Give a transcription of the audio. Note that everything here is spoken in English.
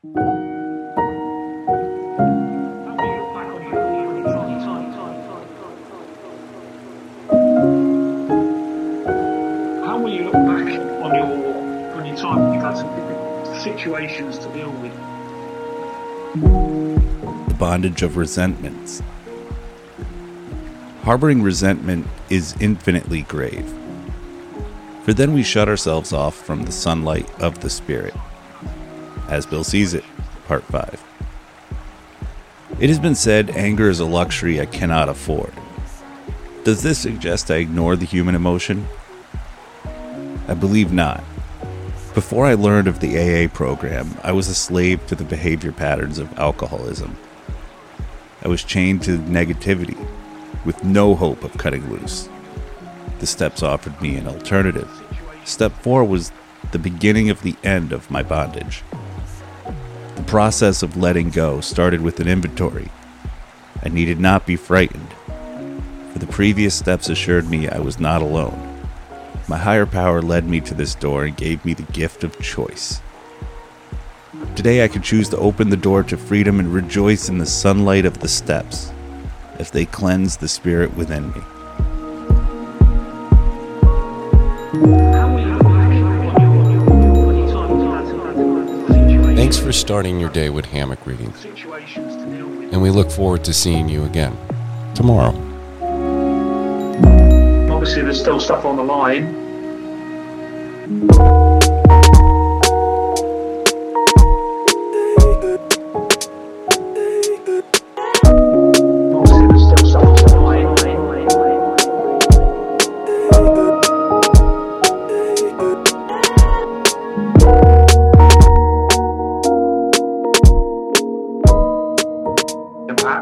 How will you look back on your on your time? You've had some different situations to deal with. The bondage of resentments. Harboring resentment is infinitely grave. For then we shut ourselves off from the sunlight of the Spirit. As Bill sees it, Part 5. It has been said anger is a luxury I cannot afford. Does this suggest I ignore the human emotion? I believe not. Before I learned of the AA program, I was a slave to the behavior patterns of alcoholism. I was chained to negativity, with no hope of cutting loose. The steps offered me an alternative. Step 4 was the beginning of the end of my bondage. Process of letting go started with an inventory. I needed not be frightened, for the previous steps assured me I was not alone. My higher power led me to this door and gave me the gift of choice. Today I can choose to open the door to freedom and rejoice in the sunlight of the steps as they cleanse the spirit within me. For starting your day with hammock reading, situations to deal with. and we look forward to seeing you again tomorrow. Obviously, there's still stuff on the line.